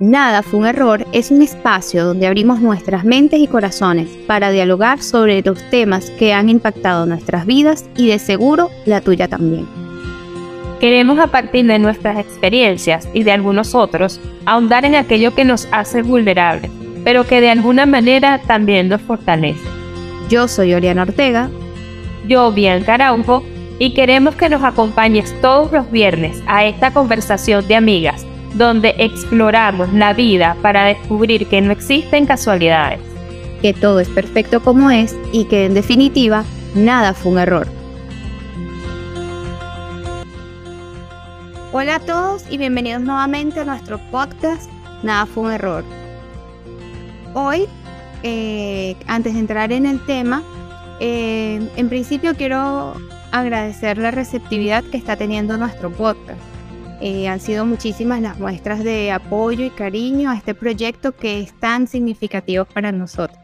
Nada fue un error es un espacio donde abrimos nuestras mentes y corazones para dialogar sobre los temas que han impactado nuestras vidas y de seguro la tuya también. Queremos a partir de nuestras experiencias y de algunos otros ahondar en aquello que nos hace vulnerables, pero que de alguna manera también nos fortalece. Yo soy Oriana Ortega. Yo, Bianca Araujo, y queremos que nos acompañes todos los viernes a esta conversación de amigas donde exploramos la vida para descubrir que no existen casualidades. Que todo es perfecto como es y que en definitiva nada fue un error. Hola a todos y bienvenidos nuevamente a nuestro podcast Nada fue un error. Hoy, eh, antes de entrar en el tema, eh, en principio quiero agradecer la receptividad que está teniendo nuestro podcast. Eh, han sido muchísimas las muestras de apoyo y cariño a este proyecto que es tan significativo para nosotros.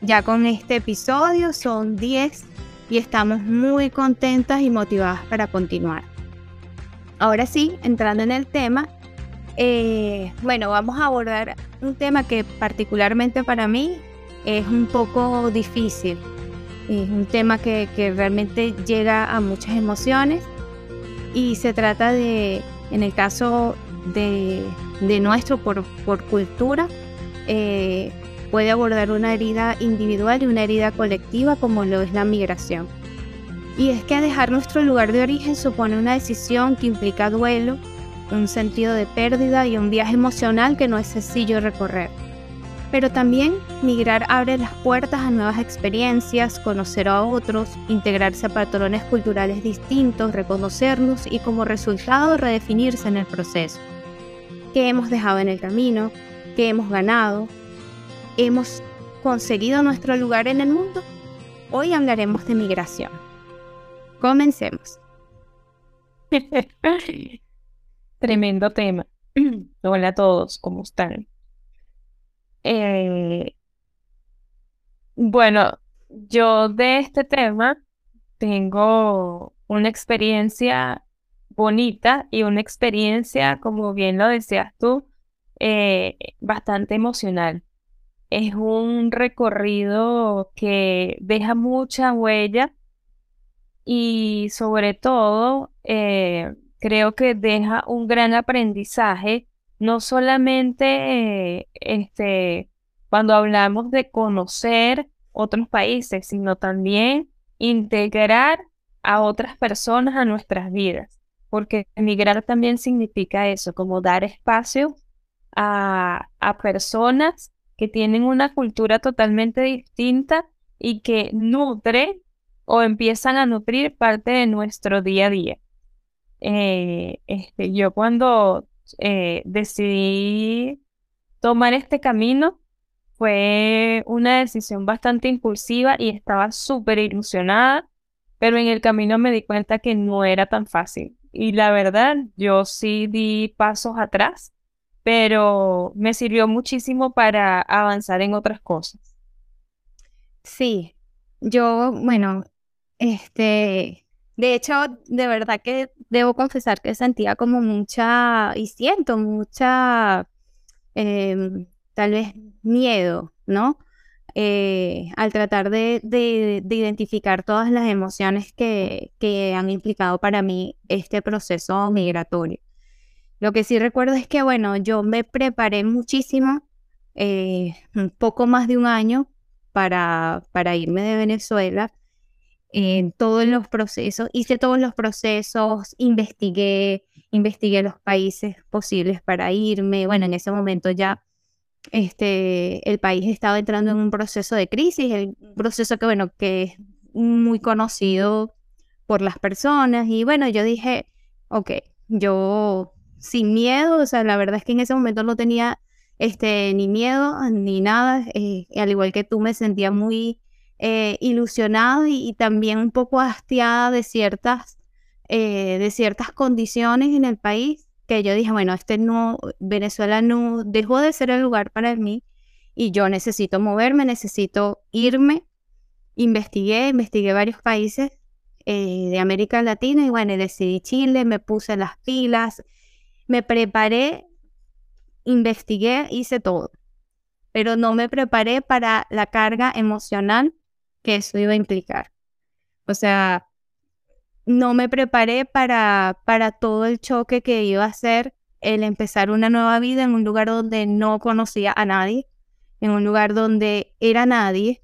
Ya con este episodio son 10 y estamos muy contentas y motivadas para continuar. Ahora sí, entrando en el tema, eh, bueno, vamos a abordar un tema que particularmente para mí es un poco difícil. Es un tema que realmente llega a muchas emociones y se trata de en el caso de, nuestro por, cultura, eh, puede abordar una herida individual y una herida colectiva como lo es la migración. Y es que dejar nuestro lugar de origen supone una decisión que implica duelo, un sentido de pérdida y un viaje emocional que no es sencillo recorrer. Pero también migrar abre las puertas a nuevas experiencias, conocer a otros, integrarse a patrones culturales distintos, reconocernos y como resultado redefinirse en el proceso. ¿Qué hemos dejado en el camino? ¿Qué hemos ganado? ¿Hemos conseguido nuestro lugar en el mundo? Hoy hablaremos de migración. Comencemos. Tremendo tema. Hola a todos, ¿cómo están? Eh, bueno, yo de este tema tengo una experiencia bonita y una experiencia, como bien lo decías tú, eh, bastante emocional. Es un recorrido que deja mucha huella y sobre todo eh, creo que deja un gran aprendizaje no solamente este, cuando hablamos de conocer otros países, sino también integrar a otras personas a nuestras vidas, porque emigrar también significa eso, como dar espacio a, a personas que tienen una cultura totalmente distinta y que nutren o empiezan a nutrir parte de nuestro día a día. Eh, este, yo cuando eh, decidí tomar este camino. Fue una decisión bastante impulsiva y estaba súper ilusionada, pero en el camino me di cuenta que no era tan fácil. Y la verdad, yo sí di pasos atrás, pero me sirvió muchísimo para avanzar en otras cosas. Sí, yo, bueno, este, de hecho, de verdad que debo confesar que sentía como mucha, y siento mucha, em, tal vez miedo, ¿no? Eh, al tratar de, identificar todas las emociones que, han implicado para mí este proceso migratorio. Lo que sí recuerdo es que, bueno, yo me preparé muchísimo, eh, poco más de un año para irme de Venezuela en todos los procesos, hice todos los procesos, investigué, investigué los países posibles para irme. Bueno, en ese momento ya este, el país estaba entrando en un proceso de crisis, un proceso que, bueno, que es muy conocido por las personas. Y bueno, yo dije, ok, yo sin miedo, o sea, la verdad es que en ese momento no tenía este, ni miedo ni nada, eh, al igual que tú me sentía muy eh, ilusionada y, también un poco hastiada de ciertas, eh, de ciertas condiciones en el país, que yo dije, bueno, este no, Venezuela no dejó de ser el lugar para mí y yo necesito moverme, necesito irme. Investigué, investigué varios países eh, de América Latina y bueno, decidí Chile, me puse las pilas, me preparé investigué, hice todo, pero no me preparé para la carga emocional eso iba a implicar. O sea, no me preparé para, para todo el choque que iba a ser el empezar una nueva vida en un lugar donde no conocía a nadie, en un lugar donde era nadie,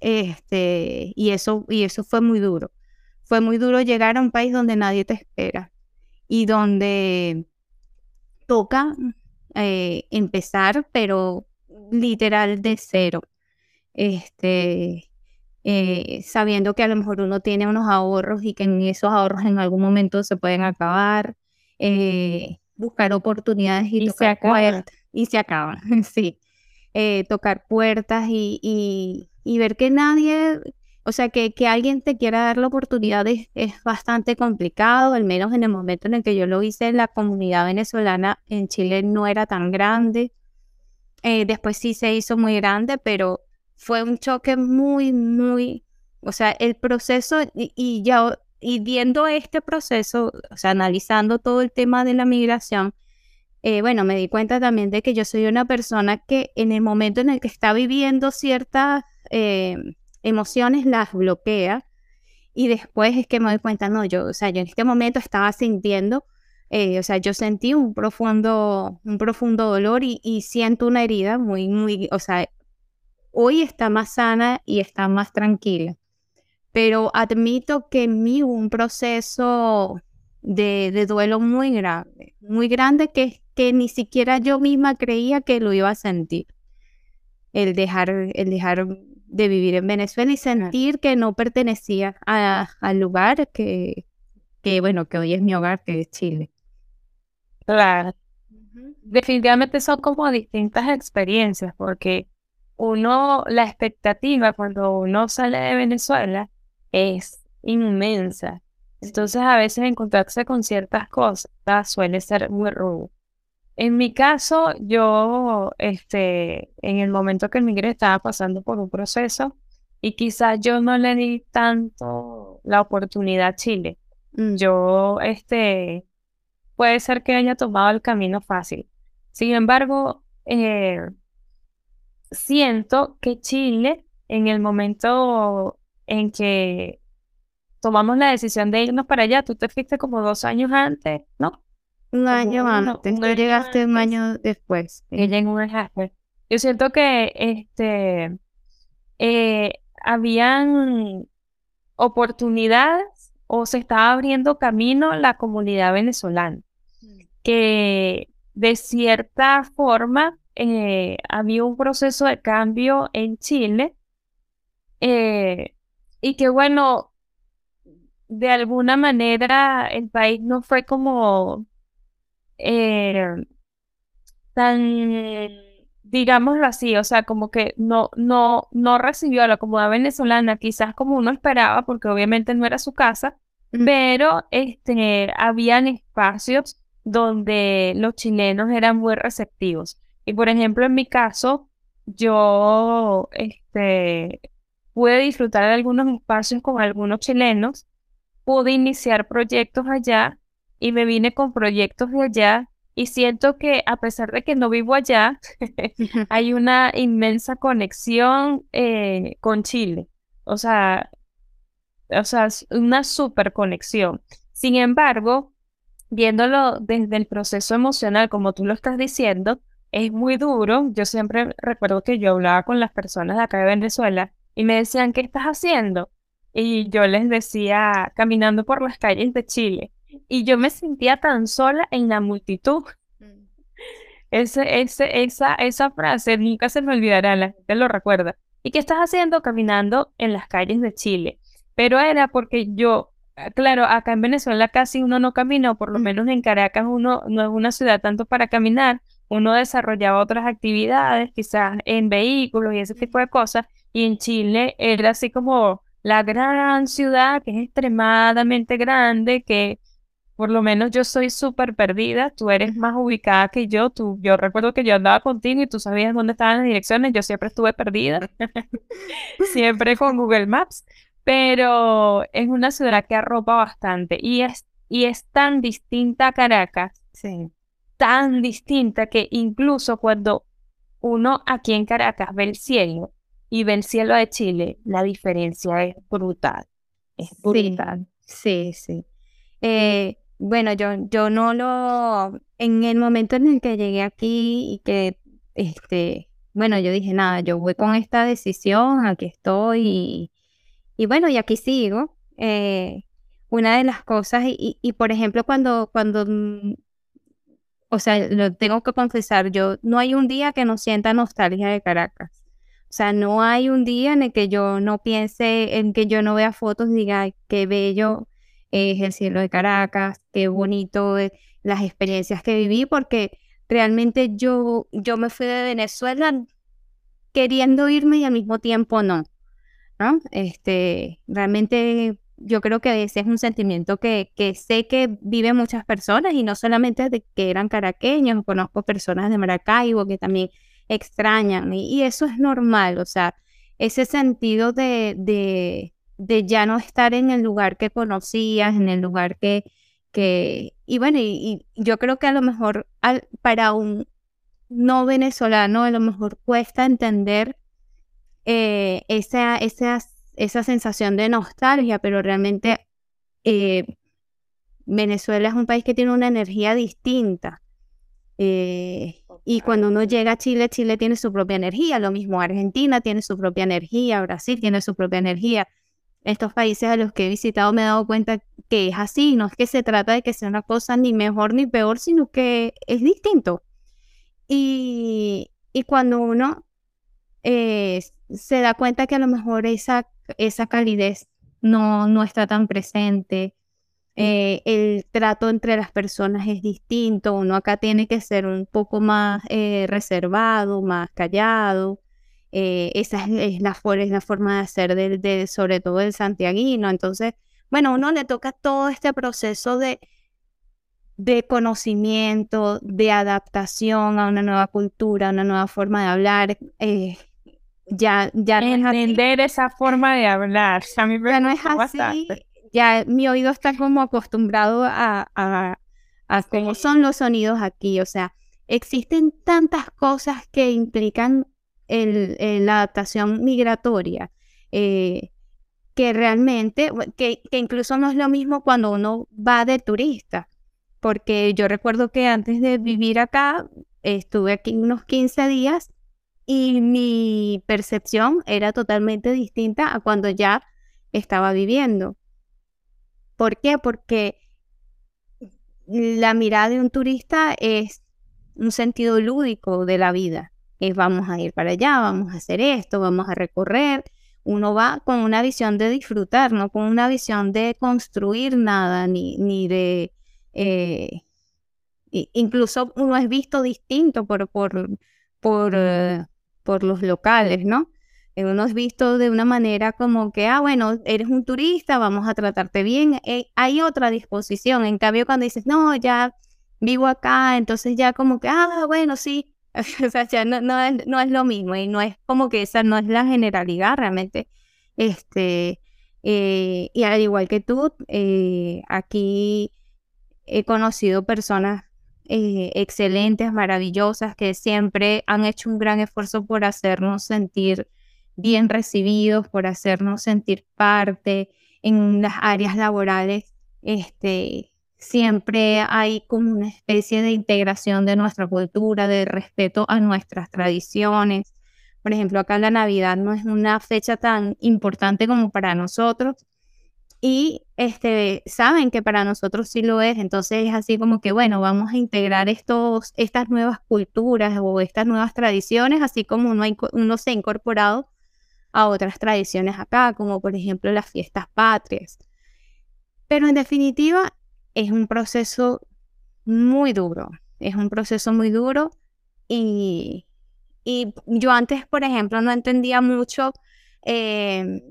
este, y eso, y eso fue muy duro. Fue muy duro llegar a un país donde nadie te espera y donde toca eh, empezar, pero literal de cero. Este, eh, sabiendo que a lo mejor uno tiene unos ahorros y que en esos ahorros en algún momento se pueden acabar, eh, buscar oportunidades y, tocar puertas. Y se acaban, sí. Eh, tocar puertas y, ver que nadie, o sea, que, que, alguien te quiera dar la oportunidad es, bastante complicado, al menos en el momento en el que yo lo hice, la comunidad venezolana en Chile no era tan grande. después sí se hizo muy grande, pero fue un choque muy, muy, o sea, el proceso y, ya, y viendo este proceso, o sea, analizando todo el tema de la migración, eh, bueno, me di cuenta también de que yo soy una persona que en el momento en el que está viviendo ciertas eh, emociones las bloquea y después es que me doy cuenta, no, yo, o sea, yo en este momento estaba sintiendo, eh, o sea, yo sentí un profundo, un profundo dolor y, y, siento una herida muy, muy, o sea, hoy está más sana y está más tranquila. Pero admito que en mí hubo un proceso de, duelo muy grande, muy grande que, que ni siquiera yo misma creía que lo iba a sentir. El dejar, el dejar de vivir en Venezuela y sentir que no pertenecía al lugar que, que, bueno, que hoy es mi hogar, que es Chile. Claro. Definitivamente son como distintas experiencias, porque uno, la expectativa cuando uno sale de Venezuela es inmensa. Entonces a veces encontrarse con ciertas cosas suele ser muy rudo. En mi caso, yo, este, en el momento que emigré estaba pasando por un proceso y quizás yo no le di tanto la oportunidad a Chile. Mm. Yo, este, puede ser que haya tomado el camino fácil. Sin embargo, eh, siento que Chile, en el momento en que tomamos la decisión de irnos para allá, tú te fuiste como dos años antes, ¿no? Un año antes, tú llegaste un año después. Ella en un Yo siento que este eh, habían oportunidades o se estaba abriendo camino la comunidad venezolana, mm. que de cierta forma eh, había un proceso de cambio en Chile eh, y que bueno, de alguna manera el país no fue como eh, tan, digámoslo así, o sea, como que no, no, no recibió la comunidad venezolana, quizás como uno esperaba, porque obviamente no era su casa, pero este, habían espacios donde los chilenos eran muy receptivos. Y por ejemplo, en mi caso, yo este, pude disfrutar de algunos espacios con algunos chilenos, pude iniciar proyectos allá y me vine con proyectos de allá y siento que a pesar de que no vivo allá, hay una inmensa conexión eh, con Chile. O sea, o sea, una super conexión. Sin embargo, viéndolo desde el proceso emocional, como tú lo estás diciendo, es muy duro. Yo siempre recuerdo que yo hablaba con las personas de acá de Venezuela y me decían, ¿qué estás haciendo? Y yo les decía, caminando por las calles de Chile. Y yo me sentía tan sola en la multitud. Mm. Ese, ese, esa, esa frase nunca se me olvidará, la gente lo recuerda. ¿Y qué estás haciendo caminando en las calles de Chile? Pero era porque yo, ah, claro, acá en Venezuela casi uno no camina, o por lo mm. menos en Caracas uno no es una ciudad tanto para caminar, uno desarrollaba otras actividades, quizás en vehículos y ese tipo de cosas, y en Chile era así como la gran ciudad que es extremadamente grande, que por lo menos yo soy súper perdida, tú eres más ubicada que yo, tú, yo recuerdo que yo andaba contigo y tú sabías dónde estaban las direcciones, yo siempre estuve perdida, siempre con Google Maps, pero es una ciudad que arropa bastante y es, y es tan distinta a Caracas. Sí tan distinta que incluso cuando uno aquí en Caracas ve el cielo y ve el cielo de Chile, la diferencia es brutal. Es brutal. Sí, sí. Eh, bueno, yo, yo no lo, en el momento en el que llegué aquí y que, este, bueno, yo dije, nada, yo voy con esta decisión, aquí estoy y, bueno, y aquí sigo. Eh, una de las cosas, y, y, por ejemplo, cuando, cuando, mm, o sea, lo tengo que confesar, yo no hay un día que no sienta nostalgia de Caracas. O sea, no hay un día en el que yo no piense, en que yo no vea fotos y diga, qué bello es el cielo de Caracas, qué bonito las experiencias que viví, porque realmente yo, yo me fui de Venezuela queriendo irme y al mismo tiempo no. ¿no? Este, realmente yo creo que ese es un sentimiento que, que sé que viven muchas personas y no solamente de que eran caraqueños, conozco personas de Maracaibo que también extrañan y, eso es normal, o sea, ese sentido de, de, ya no estar en el lugar que conocías, en el lugar que, que y bueno, y, yo creo que a lo mejor para un no venezolano a lo mejor cuesta entender eh, esa, esa, esa sensación de nostalgia, pero realmente eh, Venezuela es un país que tiene una energía distinta. Eh, y cuando uno llega a Chile, Chile tiene su propia energía, lo mismo Argentina tiene su propia energía, Brasil tiene su propia energía. Estos países a los que he visitado me he dado cuenta que es así, no es que se trata de que sea una cosa ni mejor ni peor, sino que es distinto. Y, y cuando uno eh, se da cuenta que a lo mejor esa, esa calidez no, no está tan presente, eh, el trato entre las personas es distinto, uno acá tiene que ser un poco más eh, reservado, más callado. esa es, la, es la forma de hacer de, sobre todo el santiaguino. Entonces, bueno, a uno le toca todo este proceso de, de conocimiento, de adaptación a una nueva cultura, a una nueva forma de hablar. Ya, ya Entender esa forma de hablar. ya no es así. Ya mi oído está como acostumbrado a, a, a cómo son los sonidos aquí. O sea, existen tantas cosas que implican el, la adaptación migratoria. Eh, que realmente, que, que, incluso no es lo mismo cuando uno va de turista, porque yo recuerdo que antes de vivir acá, estuve aquí unos 15 días y mi percepción era totalmente distinta a cuando ya estaba viviendo. ¿Por qué? Porque la mirada de un turista es un sentido lúdico de la vida. Es vamos a ir para allá, vamos a hacer esto, vamos a recorrer. Uno va con una visión de disfrutar, no con una visión de construir nada, ni, ni de... Eh, incluso uno es visto distinto por, por, por, por los locales, ¿no? Eh, uno es visto de una manera como que, ah, bueno, eres un turista, vamos a tratarte bien. Eh, hay otra disposición. En cambio, cuando dices, no, ya vivo acá, entonces ya como que, ah, bueno, sí. o sea, ya no, no, es, no, es, lo mismo y no es como que esa no es la generalidad realmente. Este, eh, y al igual que tú, aquí he conocido personas eh, excelentes, maravillosas, que siempre han hecho un gran esfuerzo por hacernos sentir bien recibidos, por hacernos sentir parte en las áreas laborales. Este, siempre hay como una especie de integración de nuestra cultura, de respeto a nuestras tradiciones. Por ejemplo, acá la Navidad no es una fecha tan importante como para nosotros, y este, saben que para nosotros sí lo es, entonces es así como que, bueno, vamos a integrar estos, estas nuevas culturas o estas nuevas tradiciones, así como uno, se ha incorporado a otras tradiciones acá, como por ejemplo las fiestas patrias. Pero en definitiva, es un proceso muy duro, es un proceso muy duro y, y yo antes, por ejemplo, no entendía mucho eh,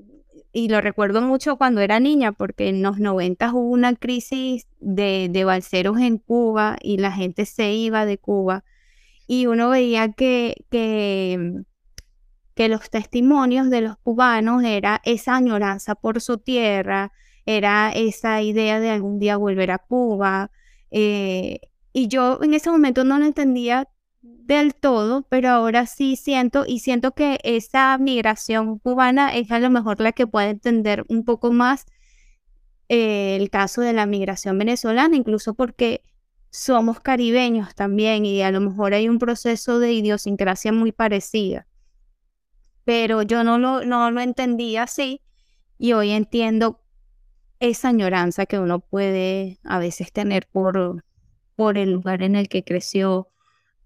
y lo recuerdo mucho cuando era niña, porque en los 90 hubo una crisis de, de balseros en Cuba y la gente se iba de Cuba. Y uno veía que, que, que los testimonios de los cubanos era esa añoranza por su tierra, era esa idea de algún día volver a Cuba. Eh, y yo en ese momento no lo entendía del todo, pero ahora sí siento y siento que esa migración cubana es a lo mejor la que puede entender un poco más eh, el caso de la migración venezolana, incluso porque somos caribeños también y a lo mejor hay un proceso de idiosincrasia muy parecida. Pero yo no lo, no lo entendía así y hoy entiendo esa añoranza que uno puede a veces tener por, por el lugar en el que creció,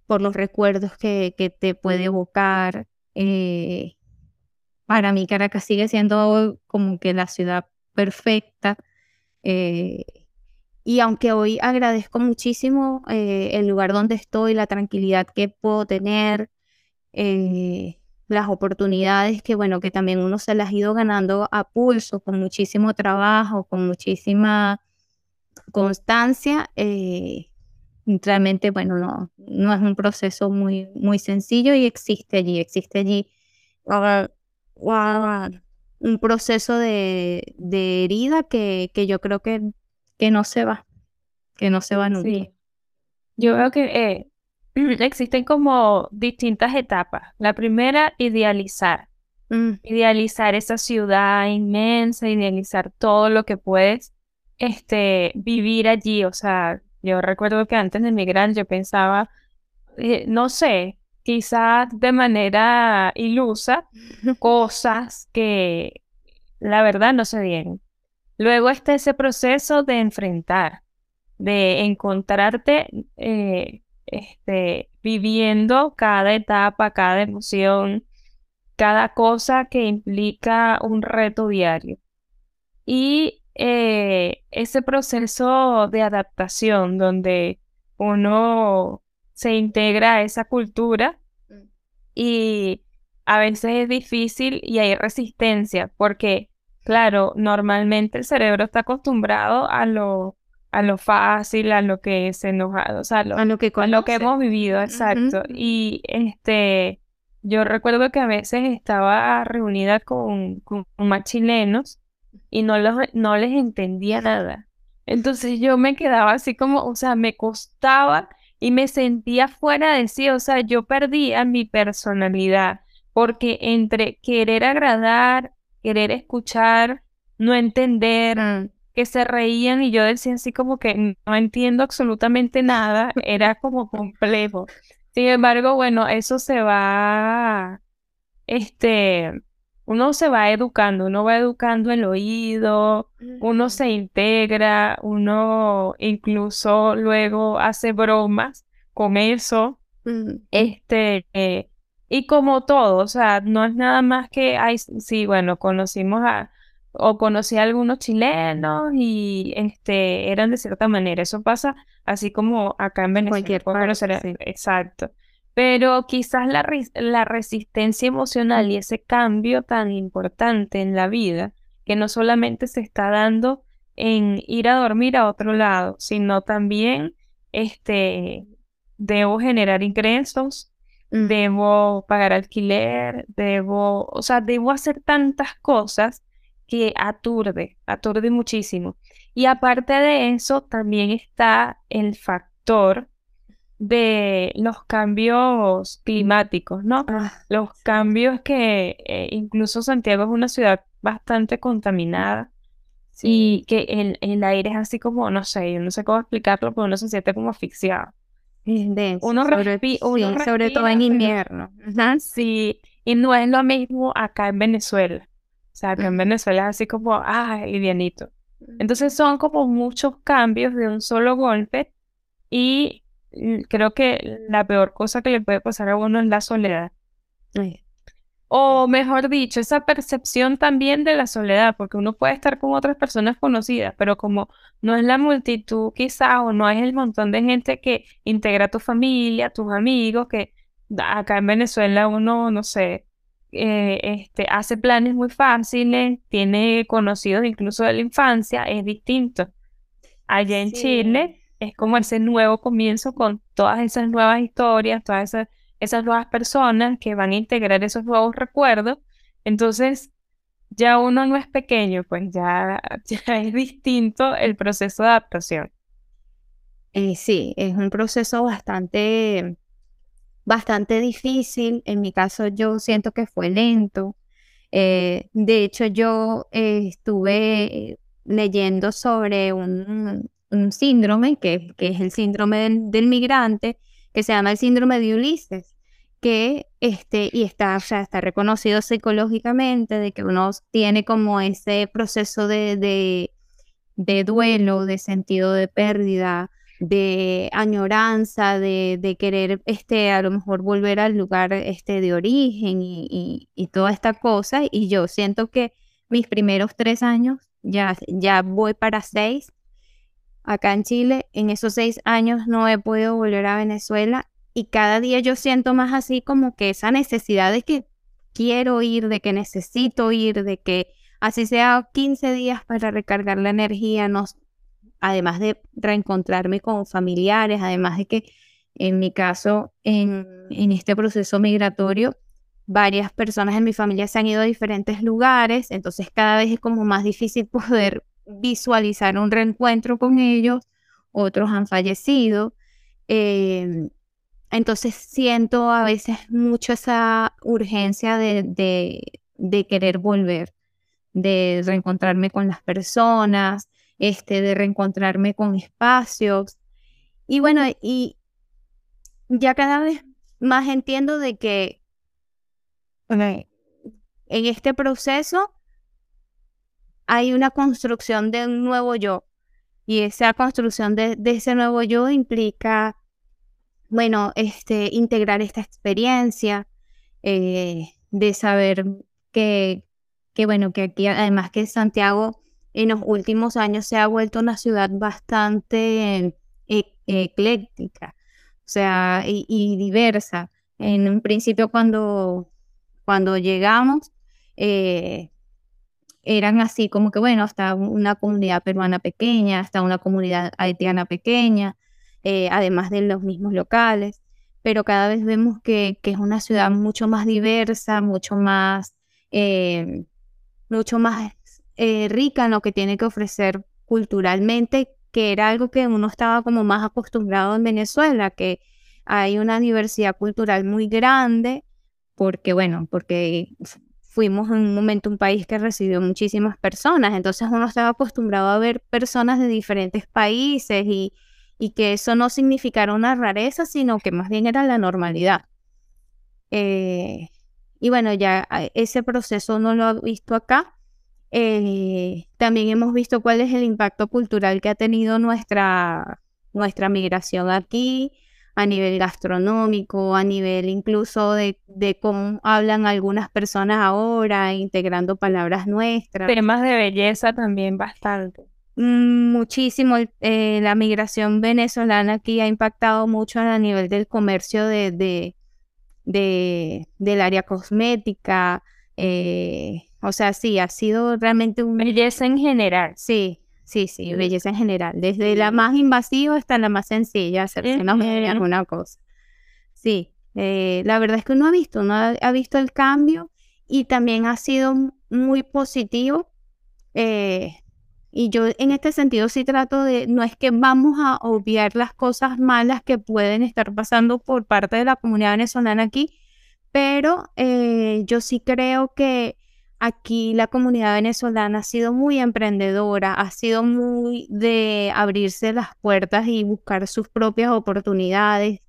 por los recuerdos que, que te puede evocar. Eh, para mí Caracas sigue siendo como que la ciudad perfecta. Eh, y aunque hoy agradezco muchísimo eh, el lugar donde estoy, la tranquilidad que puedo tener, las oportunidades que, bueno, que también uno se las ha ido ganando a pulso, con muchísimo trabajo, con muchísima constancia, eh, realmente, bueno, no, no es un proceso muy, muy sencillo y existe allí, existe allí un proceso de, de herida que, que, yo creo que, que no se va, que no se va nunca. Yo veo que eh, existen como distintas etapas. La primera, idealizar. Mm. Idealizar esa ciudad inmensa, idealizar todo lo que puedes este, vivir allí. O sea, yo recuerdo que antes de emigrar yo pensaba, eh, no sé, quizás de manera ilusa, cosas que la verdad no se dieron. Luego está ese proceso de enfrentar, de encontrarte eh, este, viviendo cada etapa, cada emoción, cada cosa que implica un reto diario. Y eh, ese proceso de adaptación donde uno se integra a esa cultura mm. y a veces es difícil y hay resistencia porque, claro, normalmente el cerebro está acostumbrado a lo a lo fácil, a lo que se nos o sea, a lo que, lo que hemos vivido, exacto. Y este, yo recuerdo que a veces estaba reunida con, con más chilenos y no, los, no les entendía nada. Entonces yo me quedaba así como, o sea, me costaba y me sentía fuera de sí, o sea, yo perdía mi personalidad porque entre querer agradar, querer escuchar, no entender, mm que se reían y yo decía así como que no entiendo absolutamente nada, era como complejo. Sin embargo, bueno, eso se va, este, uno se va educando, uno va educando el oído, uno se integra, uno incluso luego hace bromas con eso, este, eh, y como todo, o sea, no es nada más que, ay, sí, bueno, conocimos a, o conocí a algunos chilenos y este, eran de cierta manera. Eso pasa así como acá en Venezuela. Cualquier Exacto. Pero quizás la, la resistencia emocional y ese cambio tan importante en la vida, que no solamente se está dando en ir a dormir a otro lado, sino también este, debo generar ingresos, mm. debo pagar alquiler, debo, o sea, debo hacer tantas cosas que aturde, aturde muchísimo. Y aparte de eso, también está el factor de los cambios climáticos, ¿no? Ah, los cambios que eh, incluso Santiago es una ciudad bastante contaminada y que el, el, aire es así como, no sé, yo no sé cómo explicarlo, pero uno se siente como asfixiado. Uno, respira, sobre todo en invierno. Sí, y no es lo mismo acá en Venezuela. O sea, que en Venezuela es así como, ah, livianito. Entonces son como muchos cambios de un solo golpe y creo que la peor cosa que le puede pasar a uno es la soledad. O mejor dicho, esa percepción también de la soledad, porque uno puede estar con otras personas conocidas, pero como no es la multitud quizá o no es el montón de gente que integra tu familia, tus amigos, que acá en Venezuela uno, no sé, eh, este, hace planes muy fáciles, tiene conocidos incluso de la infancia, es distinto. Allá en Chile es como ese nuevo comienzo con todas esas nuevas historias, todas esas, esas nuevas personas que van a integrar esos nuevos recuerdos. Entonces, ya uno no es pequeño, pues ya, ya es distinto el proceso de adaptación. Eh, sí, es un proceso bastante, bastante difícil. En mi caso, yo siento que fue lento. Eh, de hecho, yo eh, estuve leyendo sobre un, síndrome, que, es el síndrome del, migrante, que se llama el síndrome de Ulises que este, y está, o está reconocido psicológicamente de que uno tiene como ese proceso de, de, de duelo, de sentido de pérdida, de añoranza, de, de, querer este, a lo mejor volver al lugar este, de origen y, y, toda esta cosa. Y yo siento que mis primeros tres años, ya, ya voy para seis, acá en Chile, en esos seis años no he podido volver a Venezuela y cada día yo siento más así como que esa necesidad de que quiero ir, de que necesito ir, de que así sea 15 días para recargar la energía, no, además de reencontrarme con familiares, además de que en mi caso, en, en este proceso migratorio, varias personas en mi familia se han ido a diferentes lugares, entonces cada vez es como más difícil poder visualizar un reencuentro con ellos, otros han fallecido. Eh, entonces siento a veces mucho esa urgencia de, querer volver, de reencontrarme con las personas, este, de reencontrarme con espacios. Y bueno, y ya cada vez más entiendo de que en este proceso hay una construcción de un nuevo yo. Y esa construcción de ese nuevo yo implica bueno, este, integrar esta experiencia, eh, de saber que, que, bueno, que aquí además que Santiago en los últimos años se ha vuelto una ciudad bastante e, ecléctica, o sea, y, diversa. En un principio cuando, cuando llegamos, eh, eran así como que, bueno, hasta una comunidad peruana pequeña, hasta una comunidad haitiana pequeña, eh, además de los mismos locales, pero cada vez vemos que, es una ciudad mucho más diversa, mucho más, eh, mucho más eh, rica en lo que tiene que ofrecer culturalmente, que era algo que uno estaba como más acostumbrado en Venezuela, que hay una diversidad cultural muy grande, porque bueno, porque fuimos en un momento un país que recibió muchísimas personas, entonces uno estaba acostumbrado a ver personas de diferentes países y, y que eso no significara una rareza, sino que más bien era la normalidad. Eh, y bueno, ya ah, ese proceso no lo ha visto acá. Eh, también hemos visto cuál es el impacto cultural que ha tenido nuestra, nuestra migración aquí, a nivel gastronómico, a nivel incluso de, de cómo hablan algunas personas ahora, integrando palabras nuestras. Temas de belleza también bastante. Mm, muchísimo. Eh, la migración venezolana aquí ha impactado mucho a nivel del comercio de, de, del área cosmética. Eh, o sea, sí, ha sido realmente un... Belleza en general. Sí, sí, sí, belleza en general. Desde la más invasiva hasta la más sencilla, hacerse una cosa. Sí, eh, la verdad es que uno ha visto, uno ha, visto el cambio y también ha sido muy positivo. Y yo en este sentido sí trato de, no es que vamos a obviar las cosas malas que pueden estar pasando por parte de la comunidad venezolana aquí, pero eh, yo sí creo que aquí la comunidad venezolana ha sido muy emprendedora, ha sido muy de abrirse las puertas y buscar sus propias oportunidades.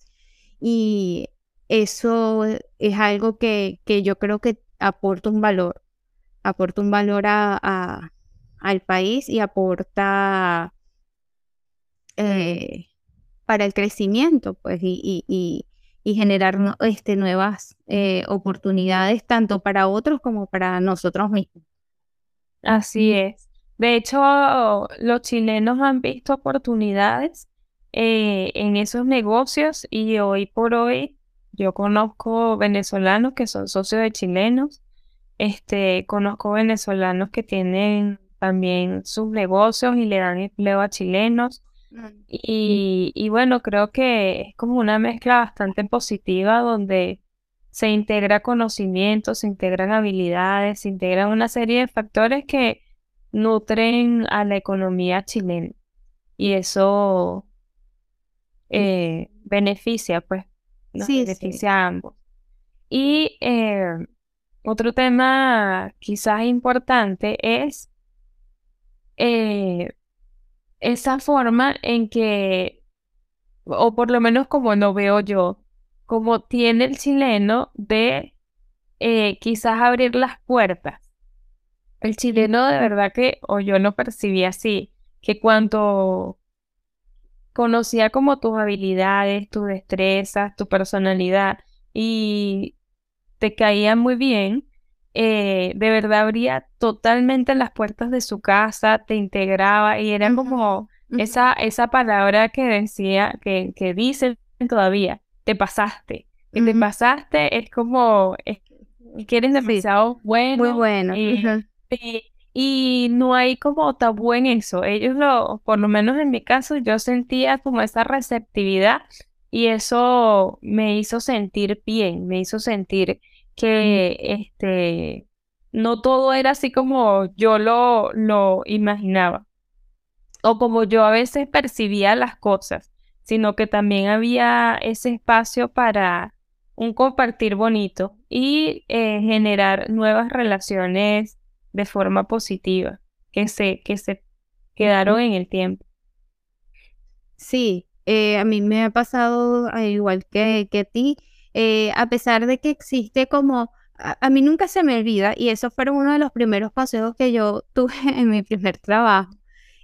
Y eso es algo que, que yo creo que aporta un valor, aporta un valor al país y aporta eh, para el crecimiento, pues, y, generar este, nuevas eh, oportunidades tanto para otros como para nosotros mismos. Así es. De hecho, los chilenos han visto oportunidades eh, en esos negocios y hoy por hoy yo conozco venezolanos que son socios de chilenos, este, conozco venezolanos que tienen también sus negocios y le dan empleo a chilenos. Mm. Y, bueno, creo que es como una mezcla bastante positiva donde se integra conocimiento, se integran habilidades, se integran una serie de factores que nutren a la economía chilena. Y eso eh, beneficia, pues, nos beneficia a ambos. Y eh, otro tema quizás importante es eh, esa forma en que, o por lo menos como lo veo yo, como tiene el chileno de quizás abrir las puertas. El chileno de verdad que, o yo lo percibí así, que cuando conocía como tus habilidades, tus destrezas, tu personalidad y te caía muy bien, eh, de verdad abría totalmente las puertas de su casa, te integraba y era como esa, esa palabra que decía, que, que dicen todavía, te pasaste. Y te pasaste es como, es, que eres demasiado bueno. Muy bueno. Y no hay como tabú en eso. Ellos lo, por lo menos en mi caso, yo sentía como esa receptividad y eso me hizo sentir bien, me hizo sentir que este no todo era así como yo lo, lo imaginaba o como yo a veces percibía las cosas, sino que también había ese espacio para un compartir bonito y eh, generar nuevas relaciones de forma positiva, que se, que se quedaron en el tiempo. Sí, eh, a mí me ha pasado igual que, que a ti, eh, a pesar de que existe como, a, mí nunca se me olvida, y eso fue uno de los primeros paseos que yo tuve en mi primer trabajo,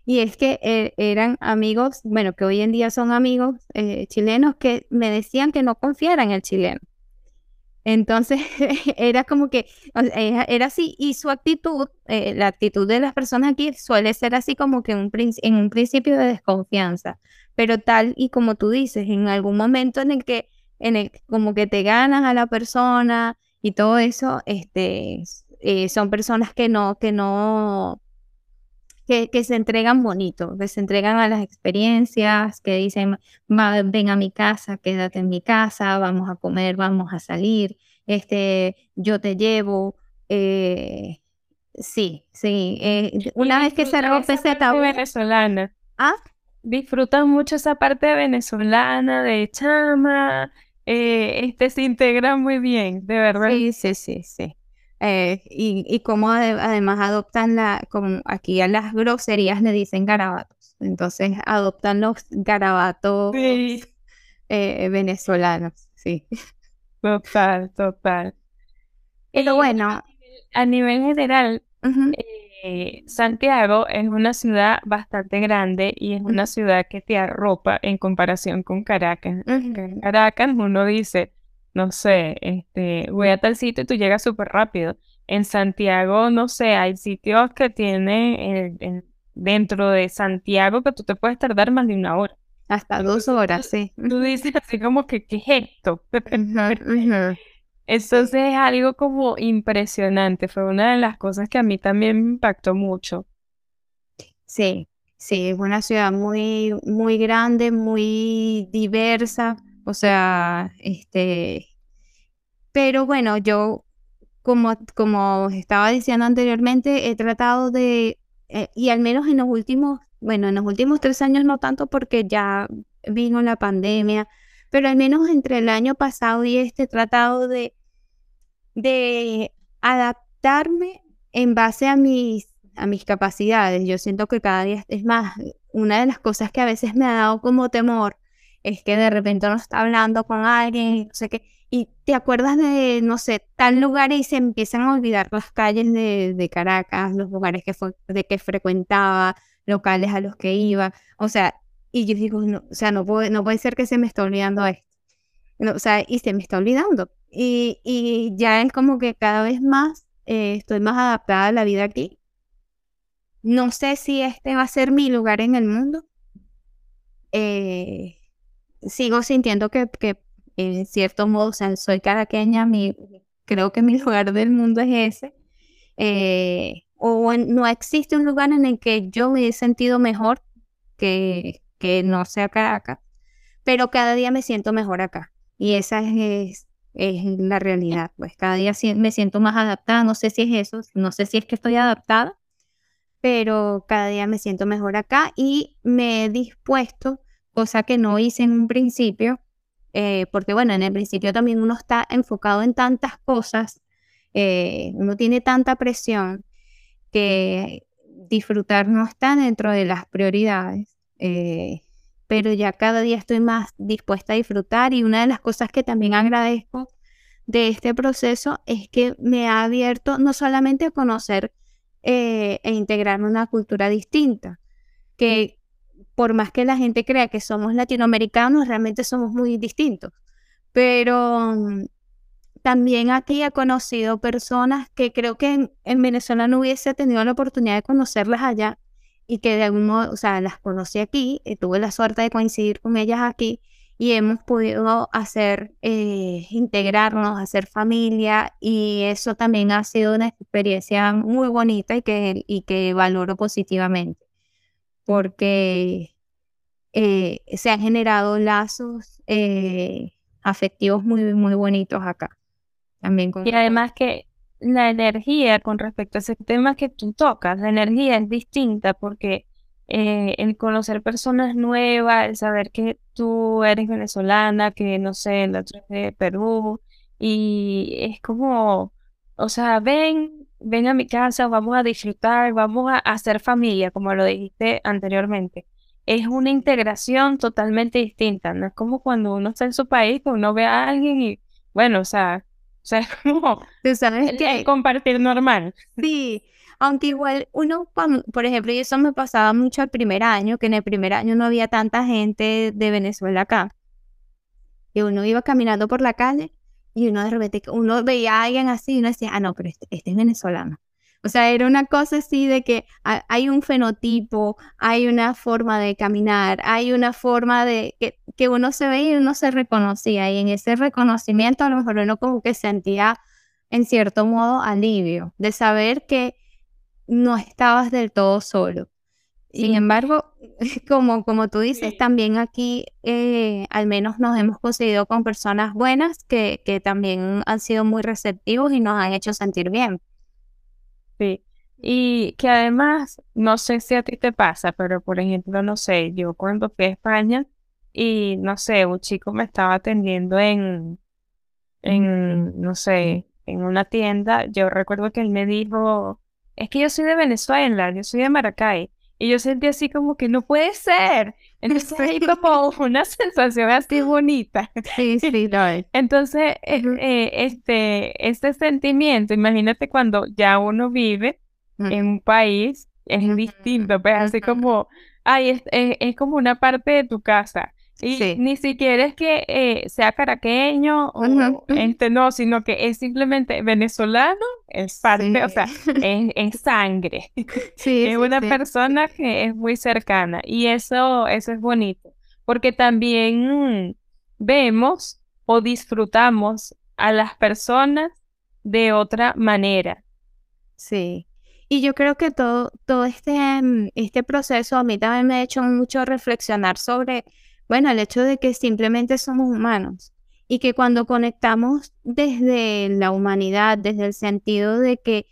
y es que eh, eran amigos, bueno, que hoy en día son amigos chilenos que me decían que no confiara en el chileno. Entonces era como que era así y su actitud, eh, la actitud de las personas aquí suele ser así como que en un principio de desconfianza, pero tal y como tú dices, en algún momento en el que en el como que te ganas a la persona y todo eso, este, eh, son personas que no que no que, se entregan bonito, que se entregan a las experiencias, que dicen, ven a mi casa, quédate en mi casa, vamos a comer, vamos a salir, este, yo te llevo. Eh, sí, sí. Eh, una vez que se rompe ese tabú. venezolana. ¿Ah? Disfrutan mucho esa parte venezolana de chama, eh, este se integra muy bien, de verdad. Sí, sí, sí, sí. Eh, y, y cómo además adoptan la, como aquí a las groserías le dicen garabatos. Entonces adoptan los garabatos eh, venezolanos, sí. Total, total. Pero bueno. A nivel, general, eh, Santiago es una ciudad bastante grande y es una ciudad que te arropa en comparación con Caracas. En Caracas uno dice, no sé, este, voy a tal sitio y tú llegas súper rápido. En Santiago, no sé, hay sitios que tienen dentro de Santiago que tú te puedes tardar más de una hora. Hasta dos horas, sí. Tú dices así como que, ¿qué es esto? Eso es algo como impresionante. Fue una de las cosas que a mí también me impactó mucho. Sí, sí, es una ciudad muy, muy grande, muy diversa o sea, este, pero bueno, yo, como, como estaba diciendo anteriormente, he tratado de, eh, y al menos en los últimos, bueno, en los últimos tres años no tanto porque ya vino la pandemia, pero al menos entre el año pasado y este he tratado de, de adaptarme en base a mis, a mis capacidades. Yo siento que cada día es más, una de las cosas que a veces me ha dado como temor es que de repente uno está hablando con alguien, no sé qué, y te acuerdas de, no sé, tal lugar y se empiezan a olvidar las calles de, Caracas, los lugares que, fue, de que frecuentaba, locales a los que iba, o sea, y yo digo, no, o sea, no puede, no puede ser que se me esté olvidando esto. o sea, y se me está olvidando. Y, y ya es como que cada vez más eh, estoy más adaptada a la vida aquí. No sé si este va a ser mi lugar en el mundo. Eh, sigo sintiendo que, que en cierto modo, o sea, soy caraqueña, mi, creo que mi lugar del mundo es ese. Eh, o no existe un lugar en el que yo me he sentido mejor que, que no sea Caracas, pero cada día me siento mejor acá. Y esa es, la realidad, pues cada día me siento más adaptada, no sé si es eso, no sé si es que estoy adaptada, pero cada día me siento mejor acá y me he dispuesto cosa que no hice en un principio, eh, porque bueno, en el principio también uno está enfocado en tantas cosas, eh, uno tiene tanta presión que disfrutar no está dentro de las prioridades, eh, pero ya cada día estoy más dispuesta a disfrutar y una de las cosas que también agradezco de este proceso es que me ha abierto no solamente a conocer e integrarme una cultura distinta, que por más que la gente crea que somos latinoamericanos, realmente somos muy distintos. Pero mm, también aquí he conocido personas que creo que en, Venezuela no hubiese tenido la oportunidad de conocerlas allá y que de algún modo, o sea, las conocí aquí, eh, tuve la suerte de coincidir con ellas aquí y hemos podido hacer, eh, integrarnos, hacer familia y eso también ha sido una experiencia muy bonita y que, y que valoro positivamente porque eh, se han generado lazos eh, afectivos muy, muy bonitos acá. También y además que la energía con respecto a ese tema que tú tocas, la energía es distinta porque eh, el conocer personas nuevas, el saber que tú eres venezolana, que no sé, la otra es de Perú, y es como, o sea, ven, ven a mi casa, vamos a disfrutar, vamos a hacer familia, como lo dijiste anteriormente. Es una integración totalmente distinta, no es como cuando uno está en su país, que uno ve a alguien y, bueno, o sea, sea, es como ¿Tú sabes que... compartir normal. Sí, aunque igual uno, por ejemplo, y eso me pasaba mucho el primer año, que en el primer año no había tanta gente de Venezuela acá. Y uno iba caminando por la calle y uno de repente, uno veía a alguien así y uno decía, ah, no, pero este, este es venezolano. O sea, era una cosa así de que hay un fenotipo, hay una forma de caminar, hay una forma de que, que, uno se ve y uno se reconocía. Y en ese reconocimiento a lo mejor uno como que sentía en cierto modo alivio de saber que no estabas del todo solo. Sin embargo, como, como tú dices, también aquí eh, al menos nos hemos conseguido con personas buenas que, que también han sido muy receptivos y nos han hecho sentir bien. Sí, y que además, no sé si a ti te pasa, pero por ejemplo, no sé, yo cuando fui a España y no sé, un chico me estaba atendiendo en, en, no sé, en una tienda, yo recuerdo que él me dijo, es que yo soy de Venezuela, yo soy de Maracay. Y yo sentí así como que no puede ser. Entonces hay como una sensación así bonita. Sí, sí, no es. Entonces, eh, eh, este, este sentimiento, imagínate cuando ya uno vive en un país, es distinto, pues así como, ay, es, es, como una parte de tu casa. Y ni siquiera es que eh, sea caraqueño o este no, sino que es simplemente venezolano, es parte, o sea, es, sangre. Sí, es una persona que es muy cercana y eso, eso es bonito, porque también vemos o disfrutamos a las personas de otra manera. Sí. Y yo creo que todo, todo este, mm, este proceso a mí también me ha hecho mucho reflexionar sobre bueno, el hecho de que simplemente somos humanos y que cuando conectamos desde la humanidad, desde el sentido de que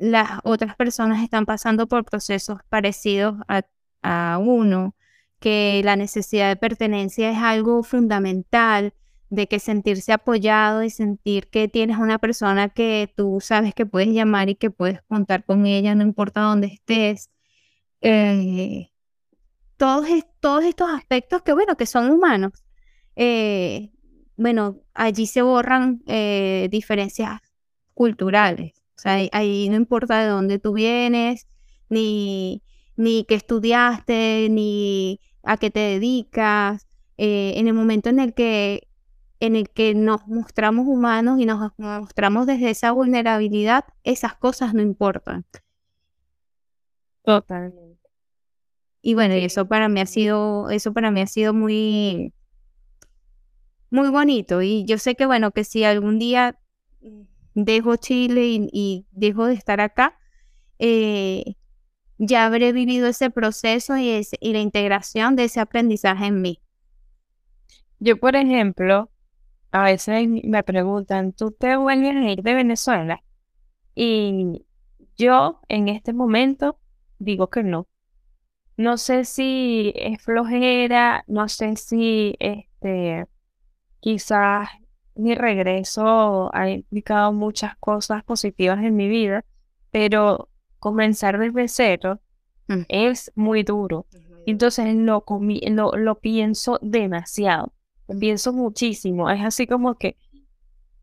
las otras personas están pasando por procesos parecidos a, uno, que la necesidad de pertenencia es algo fundamental, de que sentirse apoyado y sentir que tienes una persona que tú sabes que puedes llamar y que puedes contar con ella, no importa dónde estés. Eh, todos, todos estos aspectos que, bueno, que son humanos. Eh, bueno, allí se borran eh, diferencias culturales. O sea, ahí, no importa de dónde tú vienes, ni, ni qué estudiaste, ni a qué te dedicas. Eh, en el momento en el que en el que nos mostramos humanos y nos mostramos desde esa vulnerabilidad, esas cosas no importan. Totalmente. Y bueno, y eso para mí ha sido, eso para mí ha sido muy, muy bonito. Y yo sé que bueno, que si algún día dejo Chile y, dejo de estar acá, eh, ya habré vivido ese proceso y, y la integración de ese aprendizaje en mí. Yo, por ejemplo, a veces me preguntan, ¿tú te vuelves a ir de Venezuela? Y yo en este momento digo que no no sé si es flojera, no sé si este, quizás mi regreso ha implicado muchas cosas positivas en mi vida, pero comenzar desde cero mm. es muy duro. Entonces lo, lo, lo pienso demasiado, pienso muchísimo. Es así como que,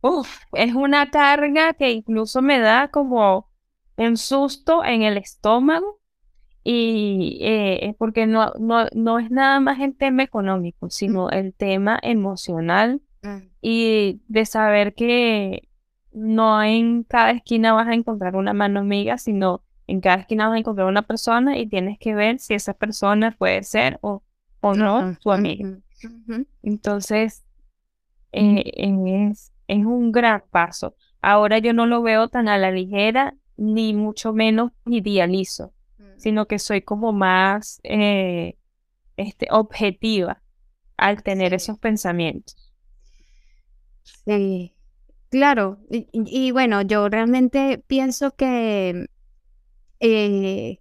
uff, es una carga que incluso me da como un susto en el estómago y eh, porque no, no, no es nada más el tema económico, sino el tema emocional mm. y de saber que no en cada esquina vas a encontrar una mano amiga, sino en cada esquina vas a encontrar una persona y tienes que ver si esa persona puede ser o, o no tu amiga. Entonces, eh, es, es un gran paso. Ahora yo no lo veo tan a la ligera, ni mucho menos idealizo sino que soy como más eh, este, objetiva al tener esos pensamientos. Sí, claro. Y, bueno, yo realmente pienso que eh,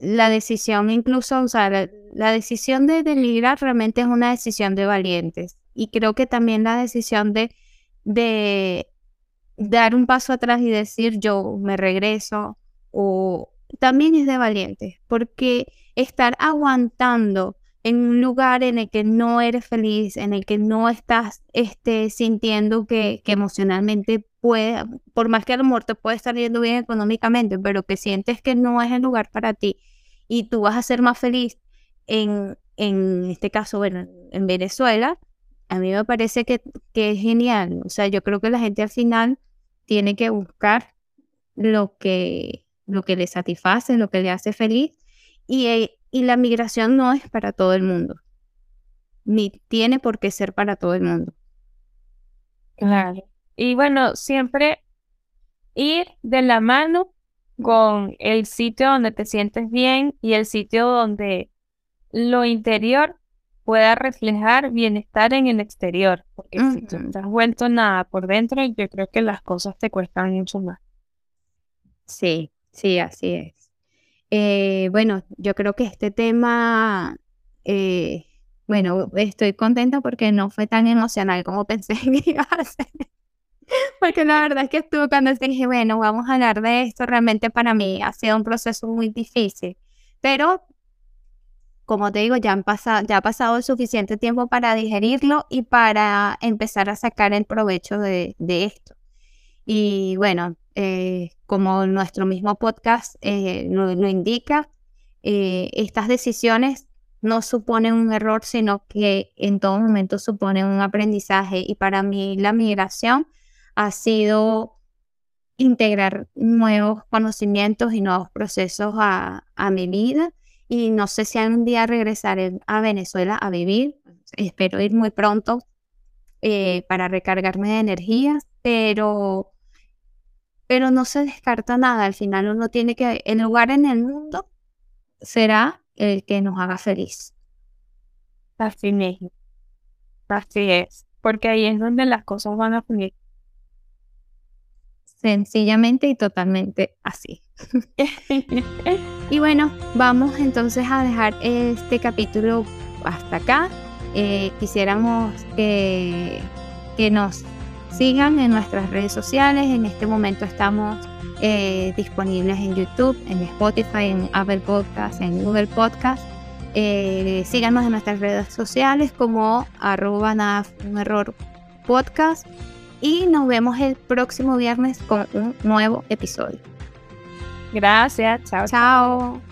la decisión incluso, o sea, la, decisión de, de realmente es una decisión de valientes. Y creo que también la decisión de, de dar un paso atrás y decir yo me regreso o, también es de valientes, porque estar aguantando en un lugar en el que no eres feliz, en el que no estás este, sintiendo que, emocionalmente puede, por más que a lo mejor te puede estar yendo bien económicamente, pero que sientes que no es el lugar para ti y tú vas a ser más feliz en, en este caso, bueno, en Venezuela, a mí me parece que, que es genial. O sea, yo creo que la gente al final tiene que buscar lo que lo que le satisface, lo que le hace feliz. Y, eh, y la migración no es para todo el mundo, ni tiene por qué ser para todo el mundo. Claro. Y bueno, siempre ir de la mano con el sitio donde te sientes bien y el sitio donde lo interior pueda reflejar bienestar en el exterior. Porque si tú no has vuelto nada por dentro, yo creo que las cosas te cuestan mucho más. Sí, Sí, así es. Eh, bueno, yo creo que este tema, eh, bueno, estoy contenta porque no fue tan emocional como pensé que iba a ser. Porque la verdad es que estuve cuando dije, bueno, vamos a hablar de esto, realmente para mí ha sido un proceso muy difícil. Pero, como te digo, ya, han pasado, ya ha pasado suficiente tiempo para digerirlo y para empezar a sacar el provecho de esto. Y bueno, eh, como nuestro mismo podcast eh, lo, indica, eh, estas decisiones no suponen un error, sino que en todo momento suponen un aprendizaje. Y para mí la migración ha sido integrar nuevos conocimientos y nuevos procesos a, mi vida. Y no sé si algún día regresaré a Venezuela a vivir. Espero ir muy pronto para recargarme de energías, pero pero no se descarta nada. Al final uno tiene que, el lugar en el mundo será el que nos haga feliz. Así mismo. Así es. Porque ahí es donde las cosas van a fluir. Sencillamente y totalmente así. y bueno, vamos entonces a dejar este capítulo hasta acá. Eh, quisiéramos que, que nos sigan en nuestras redes sociales. En este momento estamos eh, disponibles en YouTube, en Spotify, en Apple Podcasts, en Google Podcasts. Eh, síganos en nuestras redes sociales como arroba un error podcast y nos vemos el próximo viernes con un nuevo episodio. Gracias, chao. Chao.